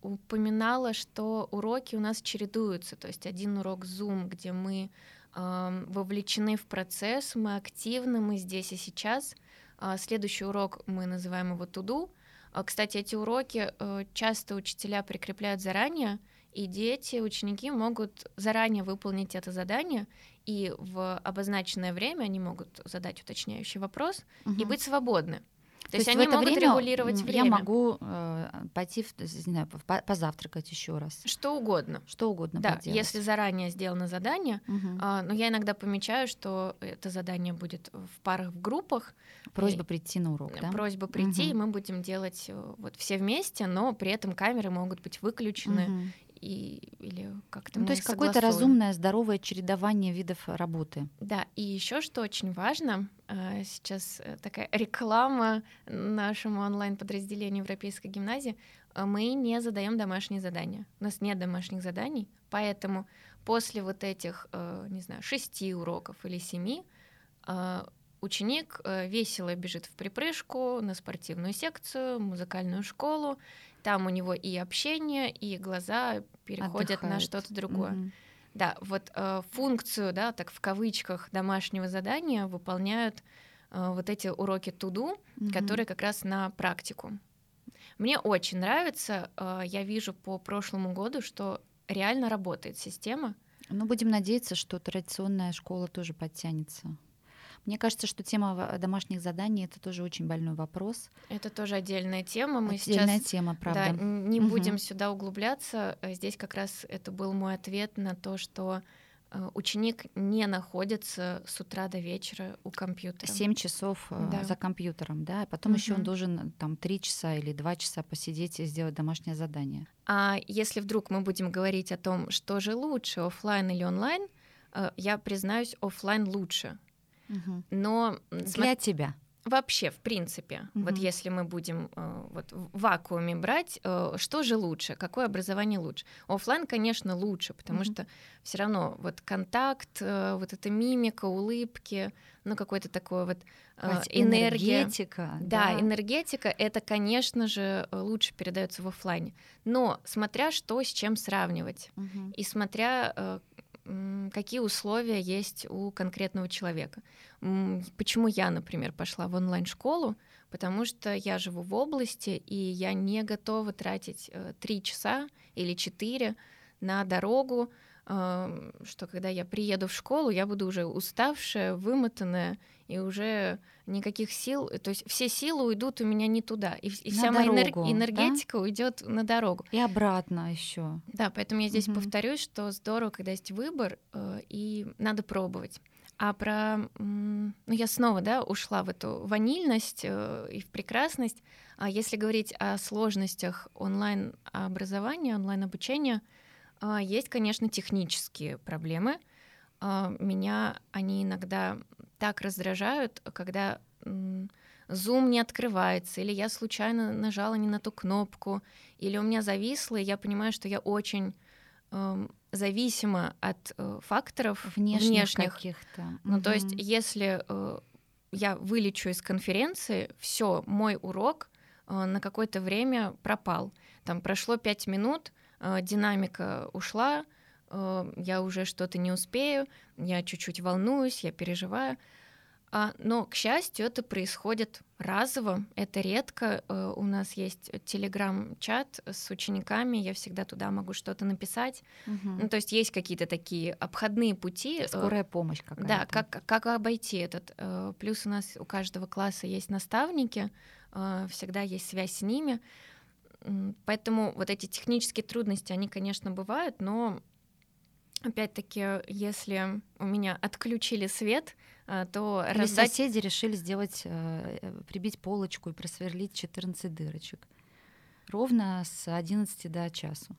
[SPEAKER 2] упоминала, что уроки у нас чередуются. То есть один урок Zoom, где мы вовлечены в процесс, мы активны, мы здесь и сейчас. А, следующий урок мы называем его туду. Кстати, эти уроки э, часто учителя прикрепляют заранее, и дети, ученики могут заранее выполнить это задание, и в обозначенное время они могут задать уточняющий вопрос угу. и быть свободны.
[SPEAKER 1] То, То есть, они могут время регулировать время. Я могу э, пойти, в, не знаю, позавтракать еще раз.
[SPEAKER 2] Что угодно.
[SPEAKER 1] Что угодно.
[SPEAKER 2] Да, поделать. если заранее сделано задание, угу. э, но я иногда помечаю, что это задание будет в парах, в группах.
[SPEAKER 1] Просьба и, прийти на урок, да?
[SPEAKER 2] Просьба прийти, угу. и мы будем делать э, вот все вместе, но при этом камеры могут быть выключены, угу и, или как-то
[SPEAKER 1] ну, То есть какое-то разумное, здоровое чередование видов работы.
[SPEAKER 2] Да, и еще что очень важно, а, сейчас э, такая реклама нашему онлайн-подразделению Европейской гимназии, мы не задаем домашние задания. У нас нет домашних заданий, поэтому после вот этих, э, не знаю, шести уроков или семи а, ученик э, весело бежит в припрыжку на спортивную секцию, музыкальную школу там у него и общение, и глаза переходят Отдыхают. на что-то другое. Угу. Да, вот э, функцию, да, так в кавычках домашнего задания выполняют э, вот эти уроки туду, угу. которые как раз на практику. Мне очень нравится, э, я вижу по прошлому году, что реально работает система.
[SPEAKER 1] Ну, будем надеяться, что традиционная школа тоже подтянется. Мне кажется, что тема домашних заданий это тоже очень больной вопрос.
[SPEAKER 2] Это тоже отдельная тема.
[SPEAKER 1] Мы отдельная сейчас, тема, правда.
[SPEAKER 2] Да, не угу. будем сюда углубляться. Э, здесь как раз это был мой ответ на то, что э, ученик не находится с утра до вечера у компьютера.
[SPEAKER 1] Семь часов э, да. за компьютером, да, а потом угу. еще он должен там три часа или два часа посидеть и сделать домашнее задание.
[SPEAKER 2] А если вдруг мы будем говорить о том, что же лучше, офлайн или онлайн, я признаюсь, офлайн лучше, но
[SPEAKER 1] для тебя
[SPEAKER 2] вообще, в принципе, угу. вот если мы будем э, вот в вакууме брать, э, что же лучше, какое образование лучше? Оффлайн, конечно, лучше, потому угу. что все равно вот контакт, э, вот эта мимика, улыбки, ну какой-то такой вот
[SPEAKER 1] э, энергия. энергетика.
[SPEAKER 2] Да, да, энергетика, это, конечно же, лучше передается в офлайне. Но смотря что с чем сравнивать, угу. и смотря э, какие условия есть у конкретного человека. Почему я, например, пошла в онлайн-школу? Потому что я живу в области, и я не готова тратить э, три часа или четыре на дорогу, что когда я приеду в школу, я буду уже уставшая, вымотанная, и уже никаких сил, то есть все силы уйдут у меня не туда, и, и вся дорогу, моя энер- энергетика да? уйдет на дорогу.
[SPEAKER 1] И обратно еще.
[SPEAKER 2] Да, поэтому я здесь угу. повторюсь, что здорово, когда есть выбор, э, и надо пробовать. А про, ну я снова, да, ушла в эту ванильность э, и в прекрасность. А если говорить о сложностях онлайн образования, онлайн обучения, есть, конечно, технические проблемы. А, меня они иногда так раздражают, когда Zoom не открывается, или я случайно нажала не на ту кнопку, или у меня зависло, и я понимаю, что я очень зависима от э, факторов внешних, внешних.
[SPEAKER 1] каких-то.
[SPEAKER 2] Ну, угу. то есть, если э, я вылечу из конференции, все, мой урок э, на какое-то время пропал. Там прошло пять минут, динамика ушла, э, я уже что-то не успею, я чуть-чуть волнуюсь, я переживаю. А, но, к счастью, это происходит разово, это редко. Э, у нас есть телеграм-чат с учениками, я всегда туда могу что-то написать. Угу. Ну, то есть есть какие-то такие обходные пути.
[SPEAKER 1] Скорая помощь какая-то.
[SPEAKER 2] Да, как, как обойти этот. Плюс у нас у каждого класса есть наставники, всегда есть связь с ними. Поэтому вот эти технические трудности, они, конечно, бывают, но опять-таки, если у меня отключили свет, а, то
[SPEAKER 1] Или раздать... соседи решили сделать, э, э, прибить полочку и просверлить 14 дырочек. Ровно с 11 до часу.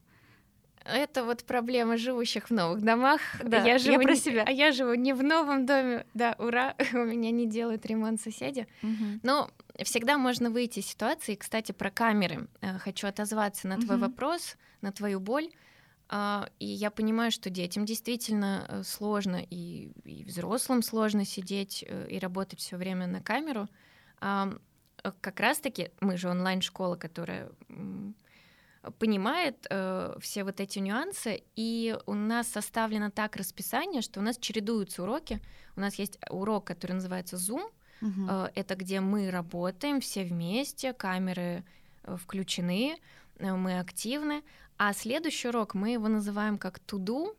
[SPEAKER 2] Это вот проблема живущих в новых домах. Да, я, живу я про себя. А я живу не в новом доме. Да, ура, у меня не делают ремонт соседи. Угу. Но всегда можно выйти из ситуации. Кстати, про камеры. Э, хочу отозваться на твой угу. вопрос, на твою боль. А, и я понимаю, что детям действительно э, сложно, и, и взрослым сложно сидеть э, и работать все время на камеру. Как раз-таки мы же онлайн-школа, которая понимает э, все вот эти нюансы, и у нас составлено так расписание, что у нас чередуются уроки. У нас есть урок, который называется Zoom, угу. э, это где мы работаем все вместе, камеры э, включены, э, мы активны, а следующий урок мы его называем как do.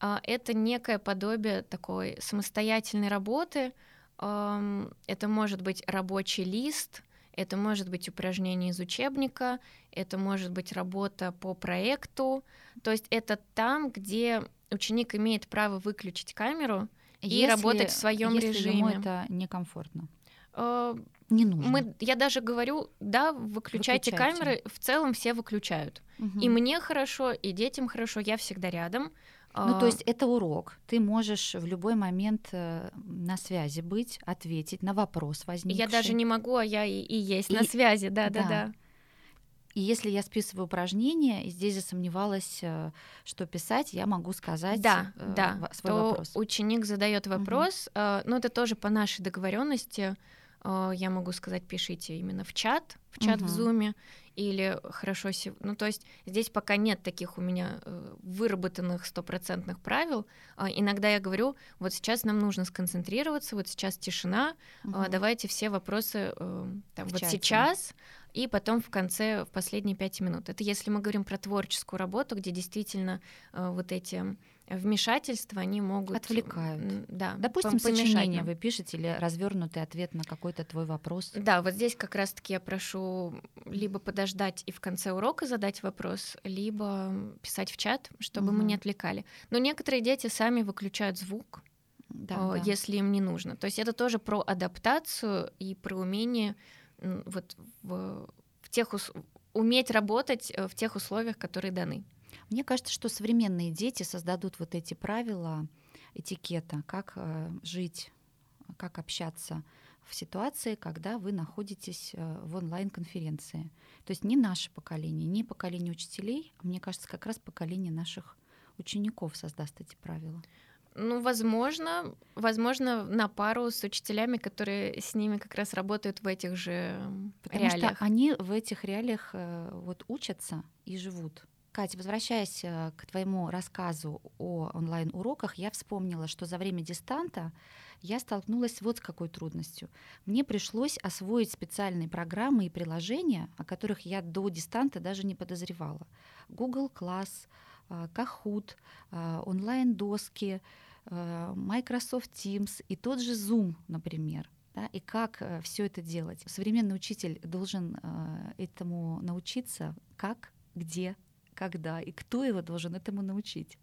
[SPEAKER 2] Э, это некое подобие такой самостоятельной работы. Э, это может быть рабочий лист, это может быть упражнение из учебника, это может быть работа по проекту. То есть это там, где ученик имеет право выключить камеру если, и работать в своем
[SPEAKER 1] если
[SPEAKER 2] режиме.
[SPEAKER 1] Ему это некомфортно.
[SPEAKER 2] Э, не нужно. Мы, я даже говорю, да, выключайте, выключайте. камеры, в целом все выключают. Угу. И мне хорошо, и детям хорошо, я всегда рядом.
[SPEAKER 1] Ну, то есть это урок. Ты можешь в любой момент э, на связи быть, ответить на вопрос возникший.
[SPEAKER 2] Я даже не могу, а я и, и есть и... на связи, да, да, да. да.
[SPEAKER 1] И если я списываю упражнения, и здесь засомневалась, э, что писать, я могу сказать
[SPEAKER 2] да, э, да, свой то вопрос. Ученик задает вопрос, угу. э, но это тоже по нашей договоренности. Э, я могу сказать, пишите именно в чат, в чат угу. в зуме, или хорошо... Ну, то есть здесь пока нет таких у меня э, выработанных стопроцентных правил. А, иногда я говорю, вот сейчас нам нужно сконцентрироваться, вот сейчас тишина, угу. давайте все вопросы э, там, вот чате. сейчас, и потом в конце, в последние пять минут. Это если мы говорим про творческую работу, где действительно э, вот эти вмешательства, они могут...
[SPEAKER 1] Отвлекают.
[SPEAKER 2] Да.
[SPEAKER 1] Допустим, сочинение вы пишете или развернутый ответ на какой-то твой вопрос.
[SPEAKER 2] Да, вот здесь как раз-таки я прошу либо подождать и в конце урока задать вопрос, либо писать в чат, чтобы угу. мы не отвлекали. Но некоторые дети сами выключают звук, да, да. если им не нужно. То есть это тоже про адаптацию и про умение вот в, в тех уметь работать э, в тех условиях, которые даны.
[SPEAKER 1] Мне кажется, что современные дети создадут вот эти правила этикета, как э, жить, как общаться в ситуации, когда вы находитесь э, в онлайн-конференции. То есть не наше поколение, не поколение учителей, а мне кажется, как раз поколение наших учеников создаст эти правила.
[SPEAKER 2] Ну, возможно, возможно, на пару с учителями, которые с ними как раз работают в этих же Потому реалиях.
[SPEAKER 1] что они в этих реалиях э, вот учатся и живут. Катя, возвращаясь э, к твоему рассказу о онлайн-уроках, я вспомнила, что за время дистанта я столкнулась вот с какой трудностью. Мне пришлось освоить специальные программы и приложения, о которых я до дистанта даже не подозревала. Google Class, э, Kahoot, э, онлайн-доски, Microsoft Teams и тот же Zoom, например. Да, и как все это делать. Современный учитель должен этому научиться, как, где, когда и кто его должен этому научить?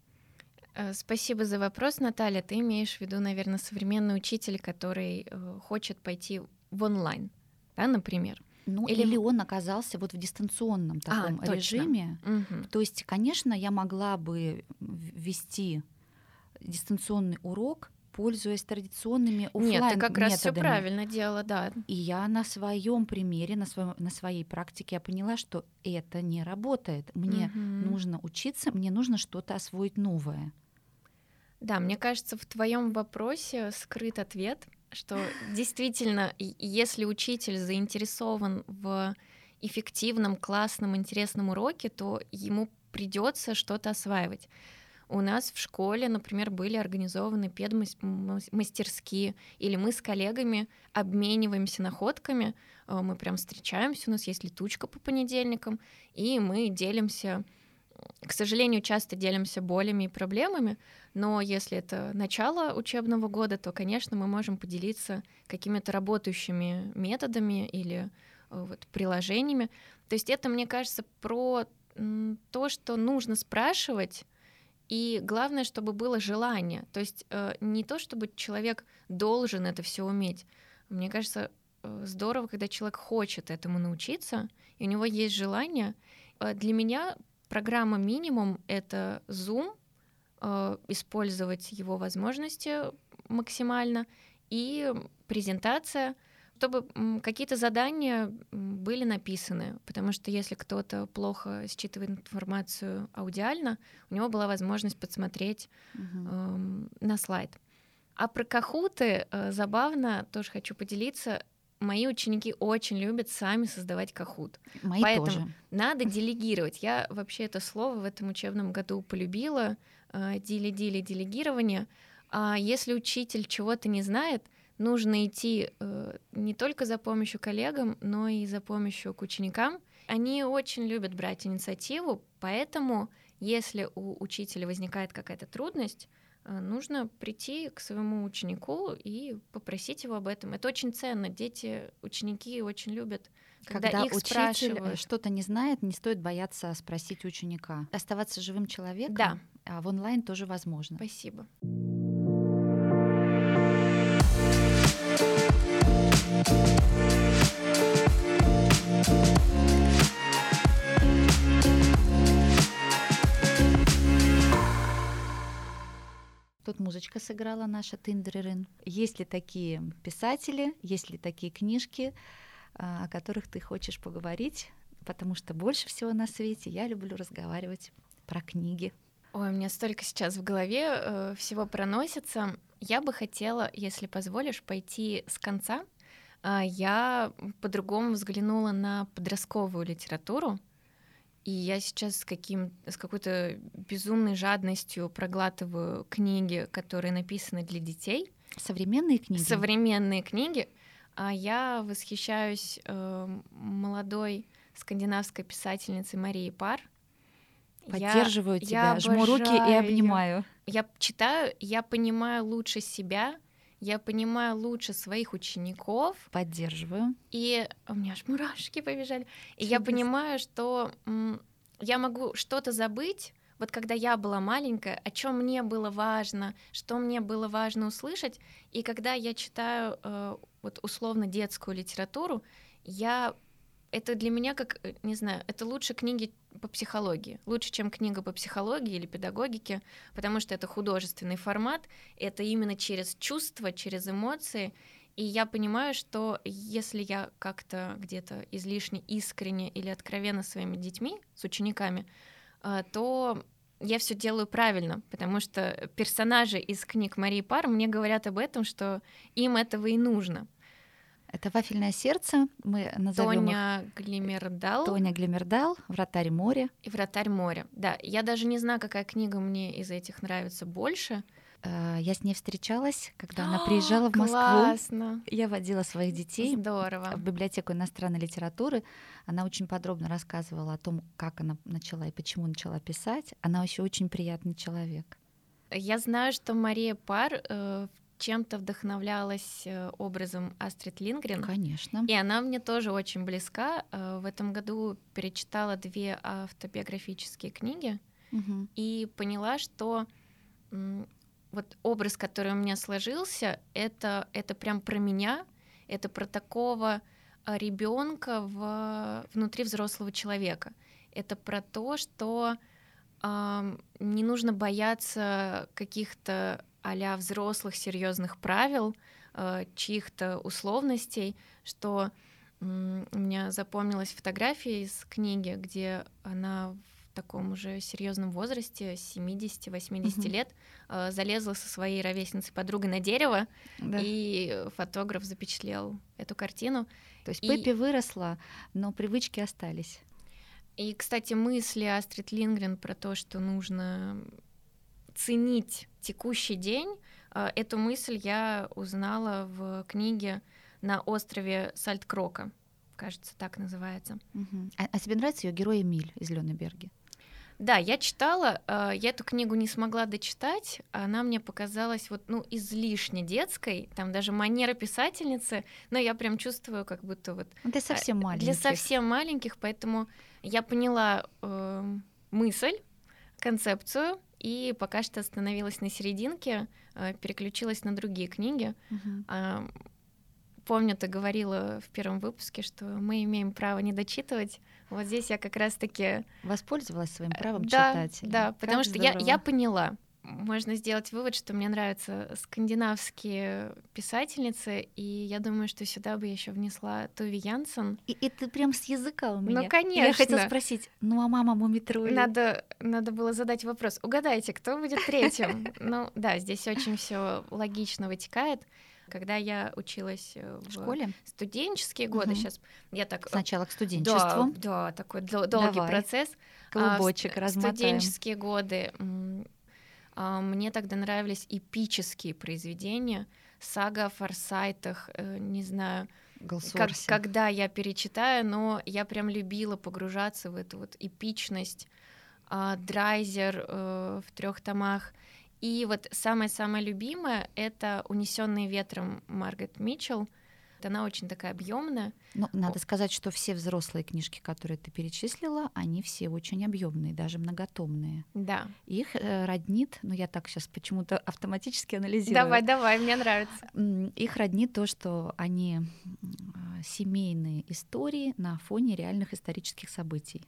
[SPEAKER 2] Э, спасибо за вопрос, Наталья. Ты имеешь в виду, наверное, современный учитель, который э, хочет пойти в онлайн, да, например?
[SPEAKER 1] Ну, или... или он оказался вот в дистанционном а, таком а, режиме. Угу. То есть, конечно, я могла бы ввести дистанционный урок, пользуясь традиционными офлайн
[SPEAKER 2] Нет, ты как раз все правильно делала, да.
[SPEAKER 1] И я на своем примере, на, своем, на своей практике я поняла, что это не работает. Мне угу. нужно учиться, мне нужно что-то освоить новое.
[SPEAKER 2] Да, мне кажется, в твоем вопросе скрыт ответ, что действительно, если учитель заинтересован в эффективном, классном, интересном уроке, то ему придется что-то осваивать. У нас в школе, например, были организованы педмастерские, или мы с коллегами обмениваемся находками, э, мы прям встречаемся, у нас есть летучка по понедельникам, и мы делимся к сожалению, часто делимся болями и проблемами, но если это начало учебного года, то, конечно, мы можем поделиться какими-то работающими методами или э, вот, приложениями. То есть это, мне кажется, про то, что нужно спрашивать, и главное, чтобы было желание. То есть э, не то, чтобы человек должен это все уметь. Мне кажется, э, здорово, когда человек хочет этому научиться, и у него есть желание. Э, для меня программа минимум — это Zoom, использовать его возможности максимально, и презентация — чтобы какие-то задания были написаны, потому что если кто-то плохо считывает информацию аудиально, у него была возможность подсмотреть угу. э, на слайд. А про кахуты э, забавно тоже хочу поделиться. мои ученики очень любят сами создавать кахут.
[SPEAKER 1] Мои
[SPEAKER 2] Поэтому
[SPEAKER 1] тоже.
[SPEAKER 2] надо делегировать. Я вообще это слово в этом учебном году полюбила. э, Дили-дили, делегирование. А если учитель чего-то не знает, нужно идти э, не только за помощью коллегам, но и за помощью к ученикам. Они очень любят брать инициативу, поэтому если у учителя возникает какая-то трудность, э, нужно прийти к своему ученику и попросить его об этом. Это очень ценно. Дети, ученики очень любят, когда,
[SPEAKER 1] Когда
[SPEAKER 2] их
[SPEAKER 1] учитель что-то не знает, не стоит бояться спросить ученика. Оставаться живым человеком
[SPEAKER 2] Да.
[SPEAKER 1] а в онлайн тоже возможно.
[SPEAKER 2] Спасибо.
[SPEAKER 1] Тут музычка сыграла наша Тиндерин. Есть ли такие писатели, есть ли такие книжки, а, о которых ты хочешь поговорить? Потому что больше всего на свете я люблю разговаривать про книги.
[SPEAKER 2] Ой, у меня столько сейчас в голове э, всего проносится. Я бы хотела, если позволишь, пойти с конца. А, я по-другому взглянула на подростковую литературу. И я сейчас с, каким, с какой-то безумной жадностью проглатываю книги, которые написаны для детей.
[SPEAKER 1] Современные книги?
[SPEAKER 2] Современные книги. А я восхищаюсь э, молодой скандинавской писательницей Марией Пар. Я-
[SPEAKER 1] Поддерживаю тебя,
[SPEAKER 2] я
[SPEAKER 1] жму руки и
[SPEAKER 2] обожаю её.
[SPEAKER 1] обнимаю.
[SPEAKER 2] Я читаю, я понимаю лучше себя, я понимаю лучше своих учеников,
[SPEAKER 1] Поддерживаю.
[SPEAKER 2] и у меня аж мурашки побежали. И я
[SPEAKER 1] Чудесно.
[SPEAKER 2] понимаю, что я могу что-то забыть, вот когда я была маленькая, о чем мне было важно, что мне было важно услышать, и когда я читаю э, вот условно детскую литературу, я это для меня как, э, не знаю, это лучше книги по психологии, лучше, чем книга по психологии или педагогике, потому что это художественный формат, это именно через чувства, через эмоции, и я понимаю, что если я как-то где-то излишне искренне или откровенно своими детьми, с учениками, а, то я все делаю правильно, потому что персонажи из книг Марии Пар мне говорят об этом, что им этого и нужно.
[SPEAKER 1] Это «Вафельное сердце». Мы назовем их
[SPEAKER 2] Тоня Глимердал
[SPEAKER 1] Тоня Глимердал, «Вратарь моря».
[SPEAKER 2] и Вратарь моря. Да, я даже не знаю, какая книга мне из этих нравится больше.
[SPEAKER 1] Э, Я с ней встречалась, когда она приезжала в Москву.
[SPEAKER 2] Классно.
[SPEAKER 1] Я водила своих детей
[SPEAKER 2] Здорово.
[SPEAKER 1] в библиотеку иностранной литературы. Она очень подробно рассказывала о том, как она начала и почему начала писать. Она еще очень приятный человек.
[SPEAKER 2] Я знаю, что Мария Пар э, чем-то вдохновлялась э, образом Астрид Лингрен.
[SPEAKER 1] Конечно.
[SPEAKER 2] И она мне тоже очень близка. Э, В этом году перечитала две автобиографические книги
[SPEAKER 1] Мгм.
[SPEAKER 2] и поняла, что вот образ, который у меня сложился, это, это прям про меня, это про такого ребенка в, внутри взрослого человека. Это про то, что ам, не нужно бояться каких-то а взрослых серьезных правил, э, чьих-то условностей, что у меня запомнилась фотография из книги, где она в таком уже серьезном возрасте, 70-80
[SPEAKER 1] Мгм.
[SPEAKER 2] лет, э, залезла со своей ровесницей подругой на дерево,
[SPEAKER 1] Да.
[SPEAKER 2] и фотограф запечатлел эту картину.
[SPEAKER 1] То есть
[SPEAKER 2] и-
[SPEAKER 1] Пеппи выросла, но привычки остались.
[SPEAKER 2] И, кстати, мысли Астрид Лингрен про то, что нужно ценить текущий день, э, эту мысль я узнала в книге «На острове Сальткрока», кажется, так называется.
[SPEAKER 1] Мгм. А, а тебе нравится ее герой Эмиль из Лёнеберги?
[SPEAKER 2] Да, я читала, э, я эту книгу не смогла дочитать, она мне показалась вот, ну, излишне детской, там даже манера писательницы, но я прям чувствую, как будто вот
[SPEAKER 1] Ну, Для совсем
[SPEAKER 2] Э,
[SPEAKER 1] маленьких.
[SPEAKER 2] Для совсем маленьких, поэтому я поняла э, мысль, концепцию, и пока что остановилась на серединке, э, переключилась на другие книги. А, Помню, ты говорила в первом выпуске, что мы имеем право не дочитывать. Вот здесь я как раз-таки...
[SPEAKER 1] Воспользовалась своим
[SPEAKER 2] э,
[SPEAKER 1] правом
[SPEAKER 2] да,
[SPEAKER 1] читать.
[SPEAKER 2] Да,
[SPEAKER 1] Как
[SPEAKER 2] потому что я,
[SPEAKER 1] здорово.
[SPEAKER 2] я поняла. Можно сделать вывод, что мне нравятся скандинавские писательницы, и я думаю, что сюда бы еще внесла Туви Янсен.
[SPEAKER 1] И, ты прям с языка у меня.
[SPEAKER 2] Ну, конечно.
[SPEAKER 1] Я хотела спросить, ну а мама Мумитроли?
[SPEAKER 2] Надо, надо было задать вопрос. Угадайте, кто будет третьим? Ну да, здесь очень все логично вытекает. Когда я училась э,
[SPEAKER 1] в, школе,
[SPEAKER 2] студенческие годы, угу. сейчас я так
[SPEAKER 1] сначала к студенчеству,
[SPEAKER 2] да, да такой дол- долгий Давай. процесс.
[SPEAKER 1] Клубочек а, размотаем.
[SPEAKER 2] Студенческие годы а, мне тогда нравились эпические произведения, сага о форсайтах, э, не знаю, как, когда я перечитаю, но я прям любила погружаться в эту вот эпичность. А, Драйзер э, в трех томах. И вот самое-самое любимое это Унесенные ветром Маргарет Митчелл. Она очень такая объемная.
[SPEAKER 1] Ну, надо сказать, что все взрослые книжки, которые ты перечислила, они все очень объемные, даже многотомные.
[SPEAKER 2] Да.
[SPEAKER 1] Их э, роднит, ну я так сейчас почему-то автоматически анализирую.
[SPEAKER 2] Давай, давай, мне нравится.
[SPEAKER 1] Их роднит то, что они семейные истории на фоне реальных исторических событий.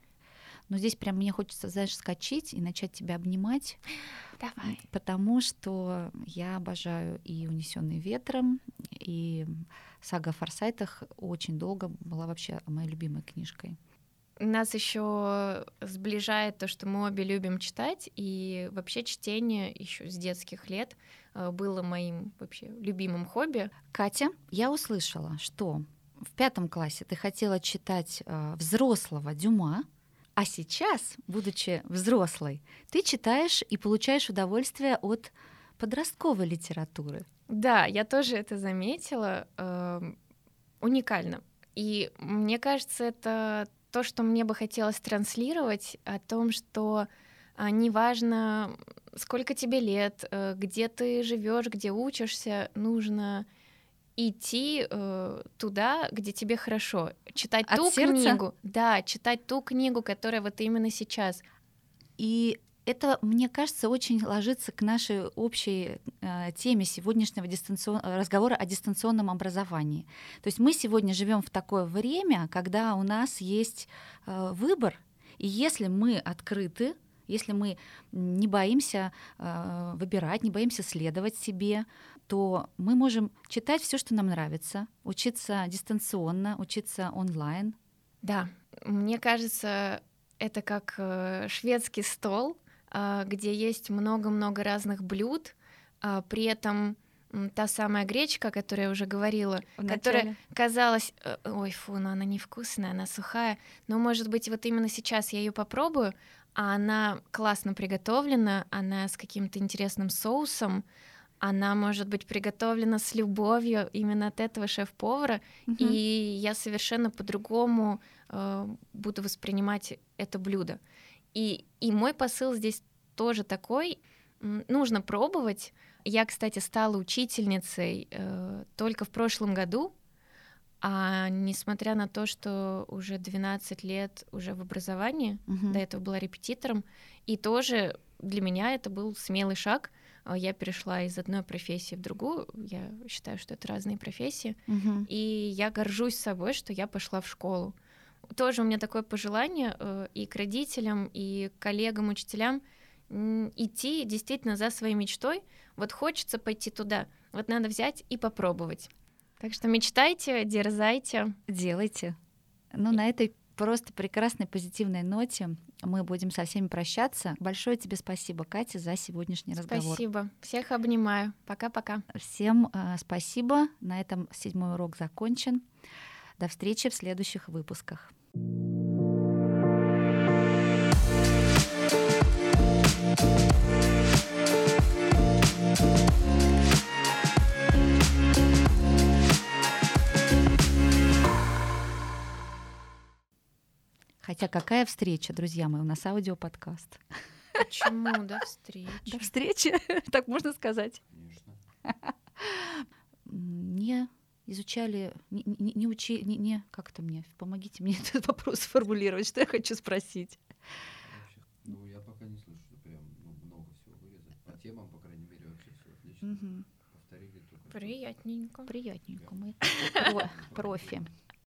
[SPEAKER 1] Но здесь прям мне хочется, знаешь, скачать и начать тебя обнимать.
[SPEAKER 2] Давай.
[SPEAKER 1] Потому что я обожаю и «Унесенный ветром», и сага о Форсайтах очень долго была вообще моей любимой книжкой.
[SPEAKER 2] Нас еще сближает то, что мы обе любим читать, и вообще чтение еще с детских лет э, было моим вообще любимым хобби.
[SPEAKER 1] Катя, я услышала, что в пятом классе ты хотела читать э, взрослого Дюма, а сейчас, будучи взрослой, ты читаешь и получаешь удовольствие от подростковой литературы.
[SPEAKER 2] Да, я тоже это заметила. Э, уникально. И мне кажется, это то, что мне бы хотелось транслировать, о том, что а, неважно, сколько тебе лет, э, где ты живешь, где учишься, нужно идти э, туда, где тебе хорошо, читать От ту сердца? книгу, да, читать ту книгу, которая вот именно сейчас.
[SPEAKER 1] И это, мне кажется, очень ложится к нашей общей э, теме сегодняшнего дистанцион... разговора о дистанционном образовании. То есть мы сегодня живем в такое время, когда у нас есть э, выбор, и если мы открыты, если мы не боимся э, выбирать, не боимся следовать себе, то мы можем читать все, что нам нравится, учиться дистанционно, учиться онлайн.
[SPEAKER 2] Да, мне кажется, это как э, шведский стол, э, где есть много-много разных блюд, э, при этом та самая гречка, о которой я уже говорила, которая казалась, ой, фу, но она невкусная, она сухая, но может быть вот именно сейчас я ее попробую, а она классно приготовлена, она с каким-то интересным соусом, она может быть приготовлена с любовью именно от этого шеф-повара, угу. и я совершенно по-другому э, буду воспринимать это блюдо. И, и мой посыл здесь тоже такой: нужно пробовать. Я, кстати, стала учительницей э, только в прошлом году, а несмотря на то, что уже 12 лет уже в образовании, угу. до этого была репетитором, и тоже для меня это был смелый шаг — а, я перешла из одной профессии в другую. Я считаю, что это разные профессии. Угу. И я горжусь собой, что я пошла в школу. Тоже у меня такое пожелание э, и к родителям, и к коллегам, учителям идти действительно за своей мечтой. Вот хочется пойти туда, вот надо взять и попробовать. Так что мечтайте, дерзайте.
[SPEAKER 1] Делайте. Ну, на этой просто прекрасной позитивной ноте мы будем со всеми прощаться. Большое тебе спасибо, Катя, за сегодняшний разговор.
[SPEAKER 2] Спасибо. Всех обнимаю. Пока-пока.
[SPEAKER 1] Всем э, спасибо. На этом седьмой урок закончен. До встречи в следующих выпусках. Хотя какая встреча, друзья мои, у нас аудиоподкаст.
[SPEAKER 2] Почему до встречи?
[SPEAKER 1] До встречи, так можно сказать. Не изучали, не, не, не учили, не, не, как это мне, помогите мне этот вопрос сформулировать, что я хочу спросить.
[SPEAKER 3] Ну, я пока не слышу, что прям ну, много всего вырезать. По темам, по крайней мере, вообще все отлично. Угу. Повторили только.
[SPEAKER 2] Приятненько.
[SPEAKER 1] Приятненько. Мы профи.